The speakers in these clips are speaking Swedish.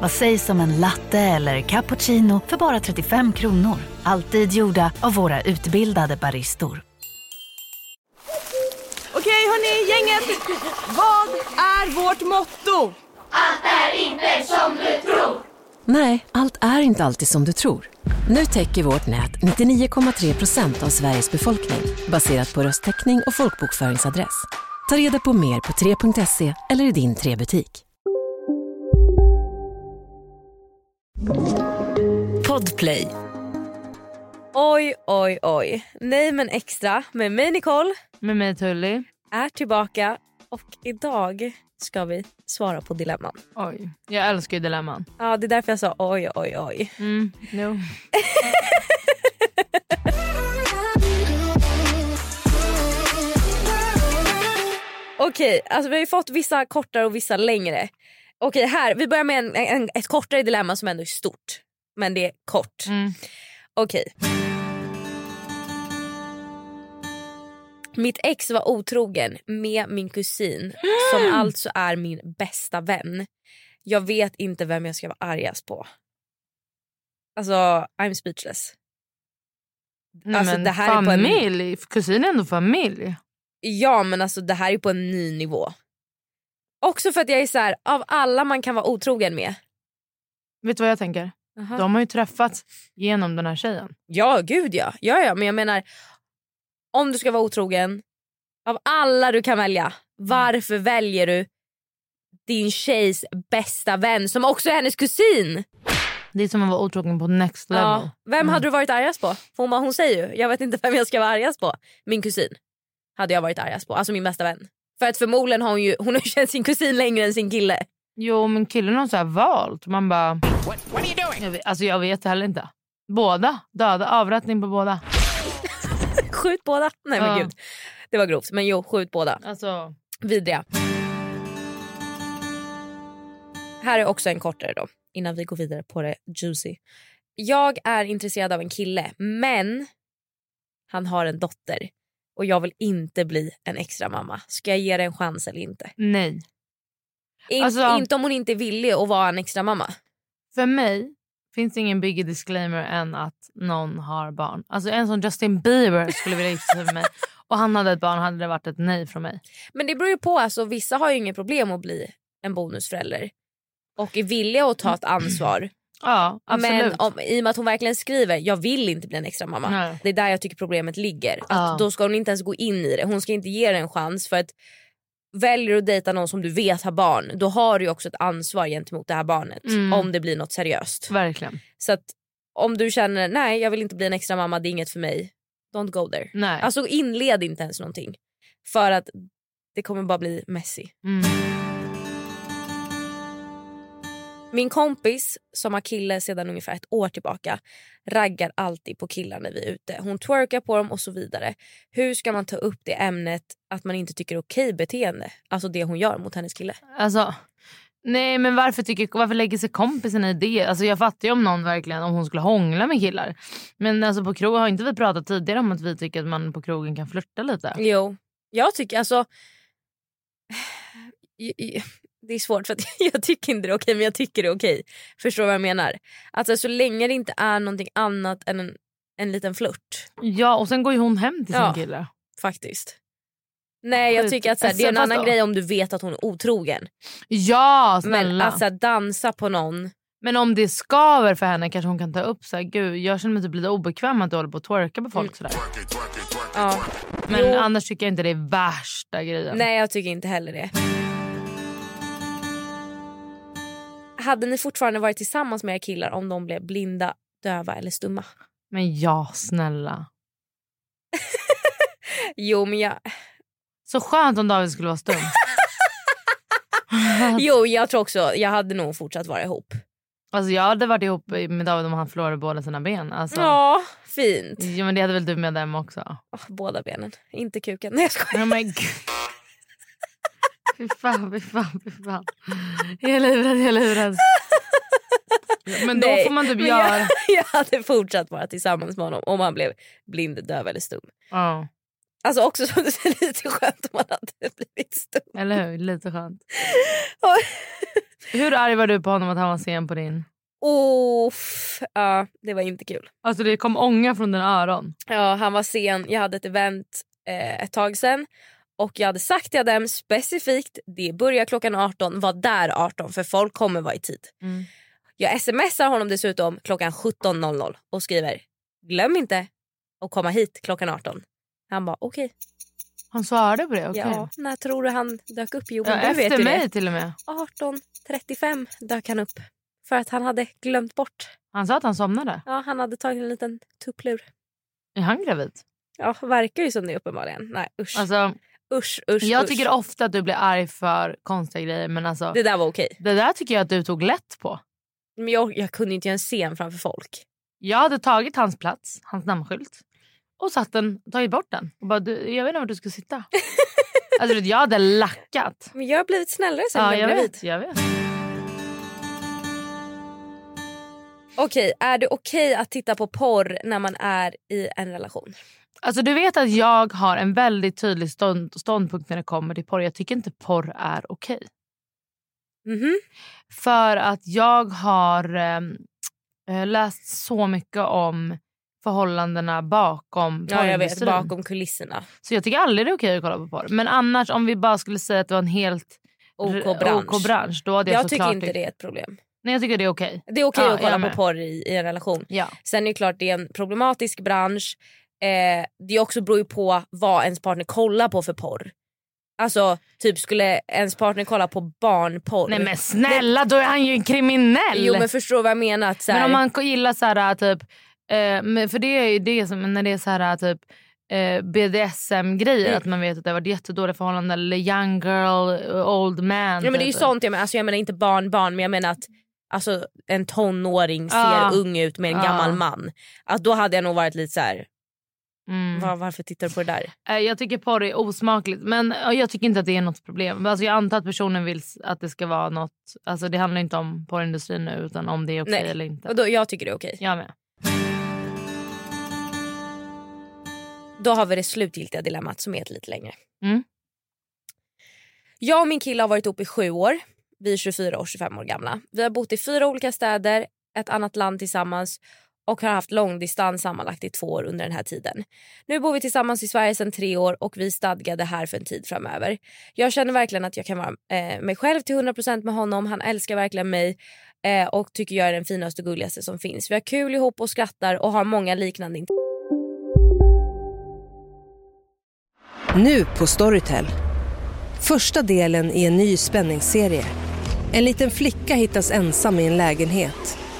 Vad sägs om en latte eller cappuccino för bara 35 kronor? Alltid gjorda av våra utbildade baristor. Okej hörni, gänget. Vad är vårt motto? Nej, allt är inte alltid som du tror. Nu täcker vårt nät 99,3 procent av Sveriges befolkning baserat på röstteckning och folkbokföringsadress. Ta reda på mer på 3.se eller i din 3-butik. Podplay. Oj, oj, oj. Nej men extra med mig Nicole Med mig Tully. är tillbaka och idag ska vi svara på dilemman. Oj, jag älskar ju dilemman. Ja, det är därför jag sa oj, oj, oj. Mm, no. Okej, alltså vi har fått vissa kortare och vissa längre. Okej, här. Vi börjar med en, en, ett kortare dilemma som ändå är stort. Men det är kort. Mm. Okej. Mitt ex var otrogen med min kusin som alltså är min bästa vän. Jag vet inte vem jag ska vara argast på. Alltså, I'm speechless. Nej, Alltså, men det här är på en- familj, kusin är ändå familj. Ja men alltså det här är på en ny nivå. Också för att jag är så här, av alla man kan vara otrogen med. Vet du vad jag tänker? Aha. De har ju träffats genom den här tjejen. Ja gud ja. ja, ja. Men jag menar om du ska vara otrogen, av alla du kan välja, varför väljer du din tjejs bästa vän som också är hennes kusin? Det är som att vara otrogen på next level. Ja. Vem hade du varit argast på? Hon, hon säger ju, jag vet inte vem jag ska vara argast på. Min kusin hade jag varit argast på, alltså min bästa vän. För att förmodligen har hon ju hon har känt sin kusin längre än sin kille. Jo men killen har så här valt. Man bara... Jag vet, alltså jag vet heller inte. Båda döda, avrättning på båda. Skjut båda. Nej men Ja. gud. Det var grovt. Men jo, skjut båda. Alltså, Vidriga. Här är också en kortare då. Innan vi går vidare på det juicy. Jag är intresserad av en kille men han har en dotter. Och jag vill inte bli en extra mamma. Ska jag ge det en chans eller inte? nej. In, Alltså- Inte om hon inte är villig att vara en extra mamma. För mig finns det ingen bigger disclaimer än att någon har barn. Alltså en som Justin Bieber skulle vilja gifta sig med mig och han hade ett barn hade det varit ett nej från mig. Men det beror ju på. Alltså, vissa har ju inget problem att bli en bonusförälder. Och är villiga att ta ett ansvar. Ja absolut. Men om, i och med att hon verkligen skriver jag vill inte bli en extra mamma. Nej. Det är där jag tycker problemet ligger. Ja. Då ska hon inte ens gå in i det. Hon ska inte ge det en chans. För att Väljer du att dejta någon som du vet har barn då har du också ett ansvar gentemot det här barnet. Mm. Om det blir något seriöst. Verkligen. Så att om du känner nej jag vill inte bli en extra mamma, det är inget för mig. Don't go there. Nej. Alltså inled inte ens någonting. För att det kommer bara bli messy. Mm. Min kompis som har kille sedan ungefär ett år tillbaka raggar alltid på killar när vi är ute. Hon twerkar på dem och så vidare. Hur ska man ta upp det ämnet att man inte tycker okej beteende? Alltså det hon gör mot hennes kille. Alltså, nej men varför, tycker, varför lägger sig kompisen i det? Alltså, jag fattar ju om någon verkligen om hon skulle hångla med killar. Men alltså, på krog, har inte vi pratat tidigare om att vi tycker att man på krogen kan flirta lite? Jo, jag tycker alltså... Det är svårt för att jag tycker inte det är okej men jag tycker det är okej. Förstår du vad jag menar? Alltså så länge det inte är någonting annat än en, en liten flört. Ja och sen går ju hon hem till sin Ja. kille. Faktiskt. Nej jag tycker att så här, det är en Alltså, annan då- grej om du vet att hon är otrogen. Ja snälla. Men att dansa på någon. Men om det skaver för henne kanske hon kan ta upp så här, gud jag känner mig typ lite obekväm att du håller på att twerka på folk sådär. Ja. Men Jo. annars tycker jag inte det är värsta grejen. Nej jag tycker inte heller det. Hade ni fortfarande varit tillsammans med era killar om de blev blinda, döva eller stumma? Men ja snälla. Jo men jag, Så skönt om David skulle vara stum. jo, jag tror också jag hade nog fortsatt vara ihop. Alltså jag hade varit ihop med David om han förlorade båda sina ben. Alltså, Ja, fint. ja, men det hade väl du med dem också? Åh, båda benen, inte kuken. Nej jag skojar. Oh my god. Fy fan, fy fan, fy fan. Jag är livrädd, jag är livrädd. Men då Nej, får man typ men göra... Jag, jag hade fortsatt vara tillsammans med honom om han blev blind, döv eller stum. Ja, Alltså också som du säger lite skönt om han hade blivit stum. eller hur? Lite skönt. Hur arg var du på honom att han var sen på din? Uff, ja, det var inte kul. Alltså det kom ånga från dina öron. Ja, han var sen. Jag hade ett event eh, ett tag sen och jag hade sagt till dem specifikt det börjar klockan 18, var där 18 för folk kommer vara i tid. Mm. Jag smsar honom dessutom klockan 17.00 och skriver glöm inte att komma hit klockan 18. Han bara okej. Han svarade på det? okej. Ja, när tror du han dök upp? Jo, Ja, efter mig det. till och med. 18.35 dök han upp. För att han hade glömt bort. Han sa att han somnade. Ja, han hade tagit en liten tupplur. Är han gravid? Ja, verkar ju som det uppenbarligen. Nej usch. Alltså, usch, usch, jag usch. tycker ofta att du blir arg för konstiga grejer men alltså, Det det... där var okej. där tycker jag att du tog lätt på. Men jag, jag kunde inte göra en scen framför folk. Jag hade tagit hans plats, hans namnskylt och satt den, tagit bort den. Och bara, du, jag vet inte var du ska sitta. alltså, jag hade lackat. Men jag har blivit snällare sen Ja, jag jag blev vet, jag vet. Okej, är det okej att titta på porr när man är i en relation? Alltså, du vet att jag har en väldigt tydlig stånd, ståndpunkt när det kommer till porr. Jag tycker inte porr är okej. Mhm. För att jag har ehm, eh, läst så mycket om förhållandena bakom Ja, jag vet. Bakom kulisserna. Så jag tycker aldrig det är okej att kolla på porr. Men annars om vi bara skulle säga att det var en helt OK r- bransch. OK bransch då hade jag, Jag tycker inte det är ett problem. Nej jag tycker det är okej. Det är okej Ja, att kolla på porr i, i en relation. Ja. Sen är det klart det är en problematisk bransch. Eh, det också beror ju på vad ens partner kollar på för porr. Alltså typ skulle ens partner kolla på barnporr. Nej men snälla då är han ju en kriminell. Jo men förstår vad jag menar. Att, så här, Men om man gillar så här typ, eh, för det är ju det som när det är så här typ eh, BDSM-grejer Mm. att man vet att det har varit jättedåliga förhållanden eller young girl, old man. Ja, men det är ju typ. sånt jag menar. Alltså, jag menar inte barn barn men jag menar att alltså, en tonåring ser Ja. ung ut med en Ja. gammal man. Att då hade jag nog varit lite så här. Mm. Var, varför tittar du på det där? Eh, Jag tycker porr är osmakligt men jag tycker inte att det är något problem. Alltså jag antar att personen vill att det ska vara något, alltså det handlar inte om porrindustrin nu utan om det är okej Nej. eller inte. Och då, jag tycker det är okej. Jag med. Då har vi det slutgiltiga dilemmat som är ett lite längre. Mm. Jag och min kille har varit ihop i sju år. Vi är 24 och 25 år gamla. Vi har bott i fyra olika städer, ett annat land tillsammans och har haft långdistans sammanlagt i två år under den här tiden. Nu bor vi tillsammans i Sverige sedan tre år och vi stadgade här för en tid framöver. Jag känner verkligen att jag kan vara eh, mig själv till 100% med honom. Han älskar verkligen mig eh, och tycker jag är den finaste och gulligaste som finns. Vi har kul ihop och skrattar och har många liknande int- Nu på Storytel. Första delen i en ny spänningsserie. En liten flicka hittas ensam i en lägenhet.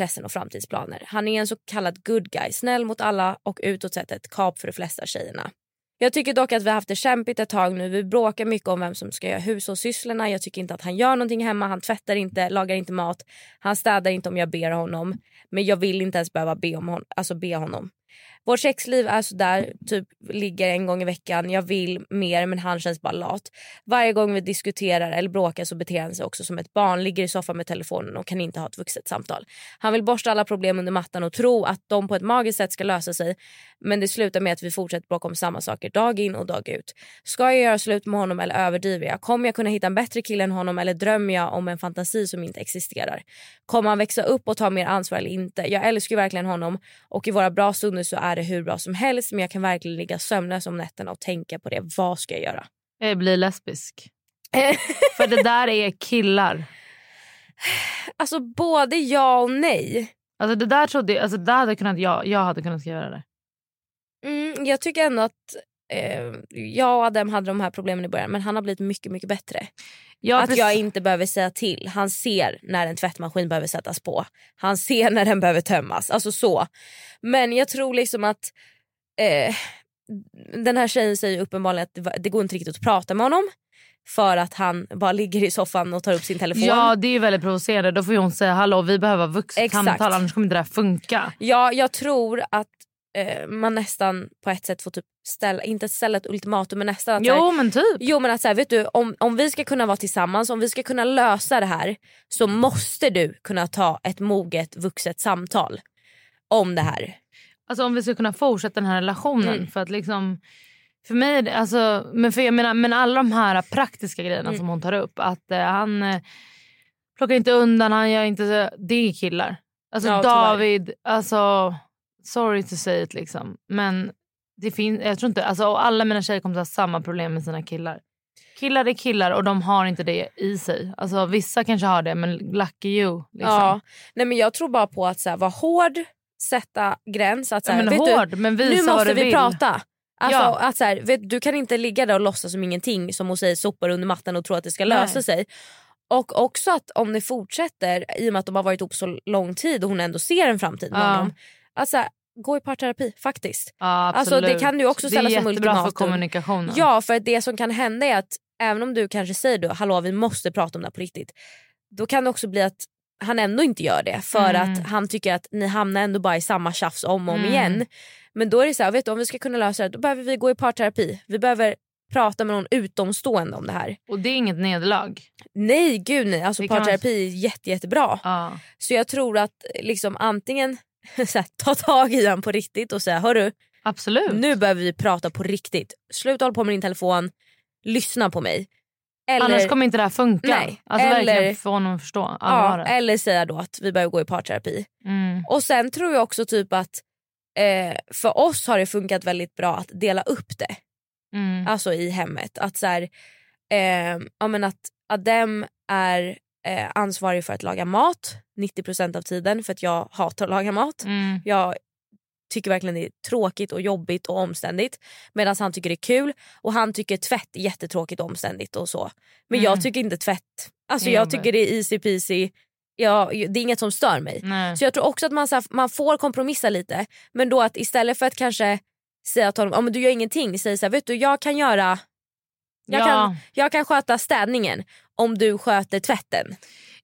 Intressen och framtidsplaner. Han är en så kallad good guy, snäll mot alla och utåt sett ett kap för de flesta tjejerna. Jag tycker dock att vi har haft det kämpigt ett tag nu. Vi bråkar mycket om vem som ska göra hushållssysslorna. Jag tycker inte att han gör någonting hemma. Han tvättar inte, lagar inte mat. Han städar inte om jag ber honom. Men jag vill inte ens behöva be, om hon, alltså be honom. Vårt sexliv är sådär, typ ligger en gång i veckan. Jag vill mer men han känns bara lat. Varje gång vi diskuterar eller bråkar så beter han sig också som ett barn. Ligger i soffan med telefonen och kan inte ha ett vuxet samtal. Han vill borsta alla problem under mattan och tro att de på ett magiskt sätt ska lösa sig. Men det slutar med att vi fortsätter bråka om samma saker dag in och dag ut. Ska jag göra slut med honom eller överdriver jag? Kommer jag kunna hitta en bättre kille än honom eller drömmer jag om en fantasi som inte existerar? Kommer han växa upp och ta mer ansvar eller inte? Jag älskar verkligen honom och i våra bra stunder så är det hur bra som helst men jag kan verkligen ligga sömnlös om nätterna och tänka på det. Vad ska jag göra? Jag blir lesbisk. För det där är killar. Alltså både ja och nej. Alltså det där trodde alltså det hade kunnat, jag, jag hade kunnat skriva det. Mm, jag tycker ändå att eh, jag och Adem hade de här problemen i början men han har blivit mycket mycket bättre. Ja, att precis. jag inte behöver säga till. Han ser när en tvättmaskin behöver sättas på. Han ser när den behöver tömmas. Alltså så. Men jag tror liksom att eh, den här tjejen säger uppenbarligen att det, va- det går inte riktigt att prata med honom. För att han bara ligger i soffan och tar upp sin telefon. Ja det är ju väldigt provocerande. Då får hon säga hallå vi behöver vuxet samtal annars kommer inte det här funka. Ja, jag tror att eh, man nästan på ett sätt får typ ställa, inte ställa ett ultimatum men nästan att så här- Jo men typ. Jo men att så här, vet du, om, om vi ska kunna vara tillsammans, om vi ska kunna lösa det här så måste du kunna ta ett moget vuxet samtal om det här. Alltså om vi ska kunna fortsätta den här relationen. Mm. För att liksom för mig alltså, men, för jag menar, men alla de här praktiska grejerna Mm. som hon tar upp. Att eh, han eh, plockar inte undan, han gör inte det är killar. Alltså Ja, tyvärr. David, alltså sorry to say it liksom. Men det finns, jag tror inte, alltså alla mina tjejer kommer att ha samma problem med sina killar. Killar är killar och de har inte det i sig. Alltså vissa kanske har det men lucky you. Liksom. Ja. Nej, men jag tror bara på att så här, vara hård, sätta gräns. Att, så här, men hård, du, men visa nu måste vi vill. prata. Alltså, Ja. att så här, vet, du kan inte ligga där och låtsas som ingenting som hon säger sopar under mattan och tro att det ska lösa Nej. sig. Och också att om det fortsätter i och med att de har varit ihop så lång tid och hon ändå ser en framtid med Ja. honom. Att så här, gå i parterapi faktiskt. Ja, Alltså, absolut. det kan du också ställa Det är som jättebra för ultimatum. kommunikationen. Ja för det som kan hända är att även om du kanske säger då hallå vi måste prata om det här på riktigt. Då kan det också bli att han ändå inte gör det för Mm. att han tycker att ni hamnar ändå bara i samma tjafs om och om Mm. igen. Men då är det så här, vet du, om vi ska kunna lösa det då behöver vi gå i parterapi. Vi behöver prata med någon utomstående om det här. Och det är inget nederlag. Nej gud nej, alltså kan man- parterapi är jätte, jättebra. Ja. Så jag tror att liksom antingen så här, ta tag i han på riktigt och säga hörru Absolut. nu behöver vi prata på riktigt. Sluta hålla på med din telefon, lyssna på mig. Eller, Annars kommer inte det här funka. Nej, Alltså eller- verkligen få honom att förstå ja, eller säga då att vi behöver gå i parterapi. Mm. Och sen tror jag också typ att eh, för oss har det funkat väldigt bra att dela upp det. Mm. Alltså i hemmet. Att så här, eh, ja, men att Adem är eh, ansvarig för att laga mat 90% av tiden för att jag hatar att laga mat. Mm. Jag tycker verkligen det är tråkigt och jobbigt och omständigt. Medan han tycker det är kul och han tycker tvätt är jättetråkigt och omständigt och så. Men Mm. jag tycker inte tvätt, alltså jag jobbigt. tycker det är easy peasy. Ja, det är inget som stör mig. Nej. Så jag tror också att man, så här, man får kompromissa lite. Men då att istället för att kanske säga till honom men du gör ingenting, säg så här, vet du jag kan göra jag, ja. kan, jag kan sköta städningen om du sköter tvätten.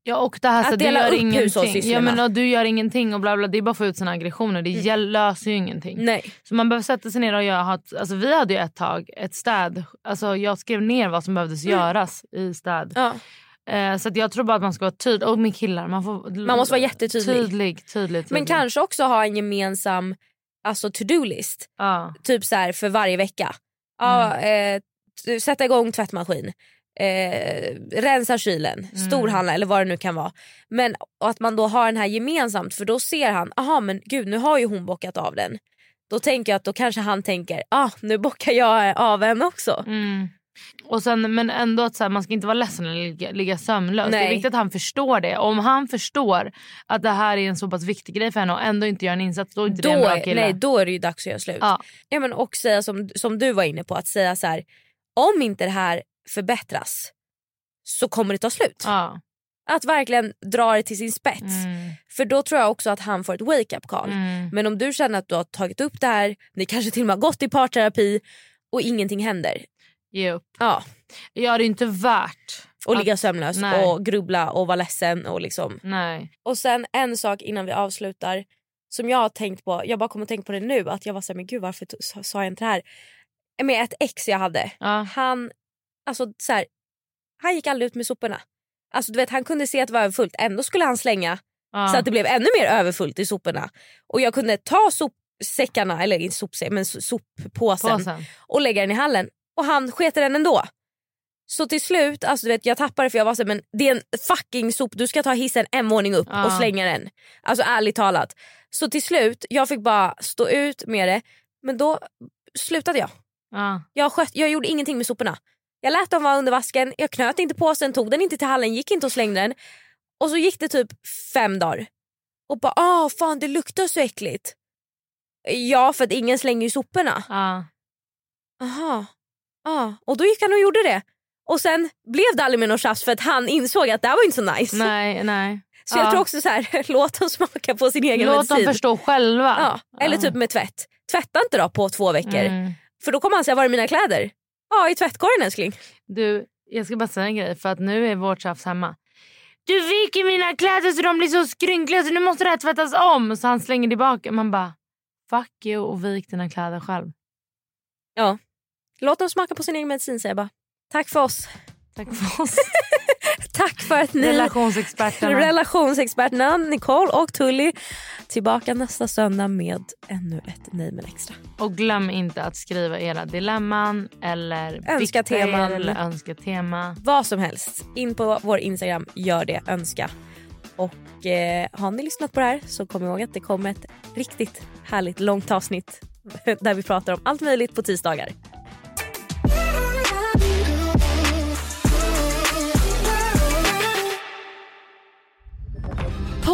ja och det här så Att du dela gör upp ingenting. hushållssysslorna. Ja, men, och du gör ingenting och bla bla. Det är bara att få ut sina aggressioner. Det gäll- löser ju ingenting. Nej. Så man behöver sätta sig ner och göra, alltså vi hade ju ett tag ett städ. Alltså jag skrev ner vad som behövdes göras i städ. Ja. Eh, så jag tror bara att man ska vara tydlig. Och med killar, man, får, Man måste vara jättetydlig. Tydlig, tydlig, Men tydlig. kanske också ha en gemensam alltså, to-do-list. Ja. Typ så här för varje vecka. Ja, eh, t- sätta igång tvättmaskin. Eh, rensa kylen, storhandla eller vad det nu kan vara. Men att man då har den här gemensamt för då ser han, aha men gud nu har ju hon bockat av den. Då tänker jag att då kanske han tänker, ah nu bockar jag av en också. Mm. Och sen, men ändå att så här, man ska inte vara ledsen eller ligga, ligga sömnlös. Det är Nej. viktigt att han förstår det. Om han förstår att det här är en så pass viktig grej för henne och ändå inte gör en insats då är inte Då, det en bra kille. nej, då är det ju dags att göra slut. Ja. Ja, men och säga som, som du var inne på, att säga så här, om inte det här förbättras så kommer det ta slut. Ja. Att verkligen dra det till sin spets. Mm. För då tror jag också att han får ett wake-up call. Mm. Men om du känner att du har tagit upp det här, ni kanske till och med har gått i parterapi och ingenting händer. Ge upp. Ja. Ja, det inte värt Och att- ligga sömnlös Nej. och grubbla och vara ledsen. Och, liksom. Nej. och sen en sak innan vi avslutar som jag har tänkt på, jag bara kommer att tänka på det nu, att jag var såhär, men gud varför sa jag inte det här? Med ett ex jag hade, Ja. han, alltså, så här, han gick aldrig ut med soporna. Alltså, du vet, han kunde se att det var överfullt, ändå skulle han slänga Ja. så att det blev ännu mer överfullt i soporna. Och jag kunde ta sop, sopsäckarna, eller inte sopsäck, men so- soppåsen Påsen. och lägga den i hallen. Och han sket den ändå. Så till slut, alltså du vet, jag tappade för jag var så men det är en fucking sop, du ska ta hissen en våning upp Ja. och slänga den. Alltså ärligt talat. Så till slut, jag fick bara stå ut med det. Men då slutade jag. Ja. Jag, sköt, jag gjorde ingenting med soporna. Jag lät dem vara under vasken, jag knöt inte påsen, tog den inte till hallen, gick inte och slängde den. Och så gick det typ fem dagar. Och bara ah fan det luktar så äckligt. Ja för att ingen slänger ju soporna. Ja. Aha. Ah. Och då gick han och gjorde det. Och sen blev det aldrig mer något tjafs för att han insåg att det här var inte så nice. Nej, nej. Så jag Ja. tror också så här, låt dem smaka på sin egen Låt medicin. dem förstå själva. Ja. Eller Ja. typ med tvätt. Tvätta inte då på två veckor. Mm. För då kommer han säga var är mina kläder? Ja i tvättkorgen älskling. Du, jag ska bara säga en grej för att nu är vårt tjafs hemma. Du viker mina kläder så de blir så skrynkliga så nu måste det här tvättas om. Så han slänger tillbaka. Man bara, fuck you och vik dina kläder själv. Ja. Låt dem smaka på sin egen medicin säger jag bara. Tack för oss. Tack för oss. Tack för att ni Relationsexperterna. relationsexperterna Nicole och Tully tillbaka nästa söndag med ännu ett Nej men extra. och glöm inte att skriva era dilemman eller Önska teman. eller önska tema. Vad som helst. In på vår Instagram, gör det, önska. Och eh, har ni lyssnat på det här så kom ihåg att det kommer ett riktigt härligt långt avsnitt där vi pratar om allt möjligt på tisdagar.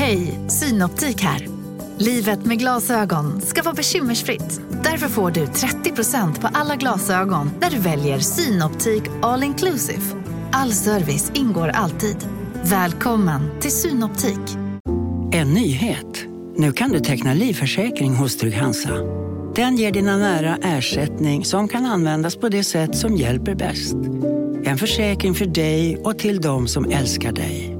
Hej, Synoptik här. Livet med glasögon ska vara bekymmersfritt. Därför får du 30% på alla glasögon när du väljer Synoptik All Inclusive. All service ingår alltid. Välkommen till Synoptik. En nyhet. Nu kan du teckna livförsäkring hos Trygg-Hansa. Den ger dina nära ersättning som kan användas på det sätt som hjälper bäst. En försäkring för dig och till de som älskar dig.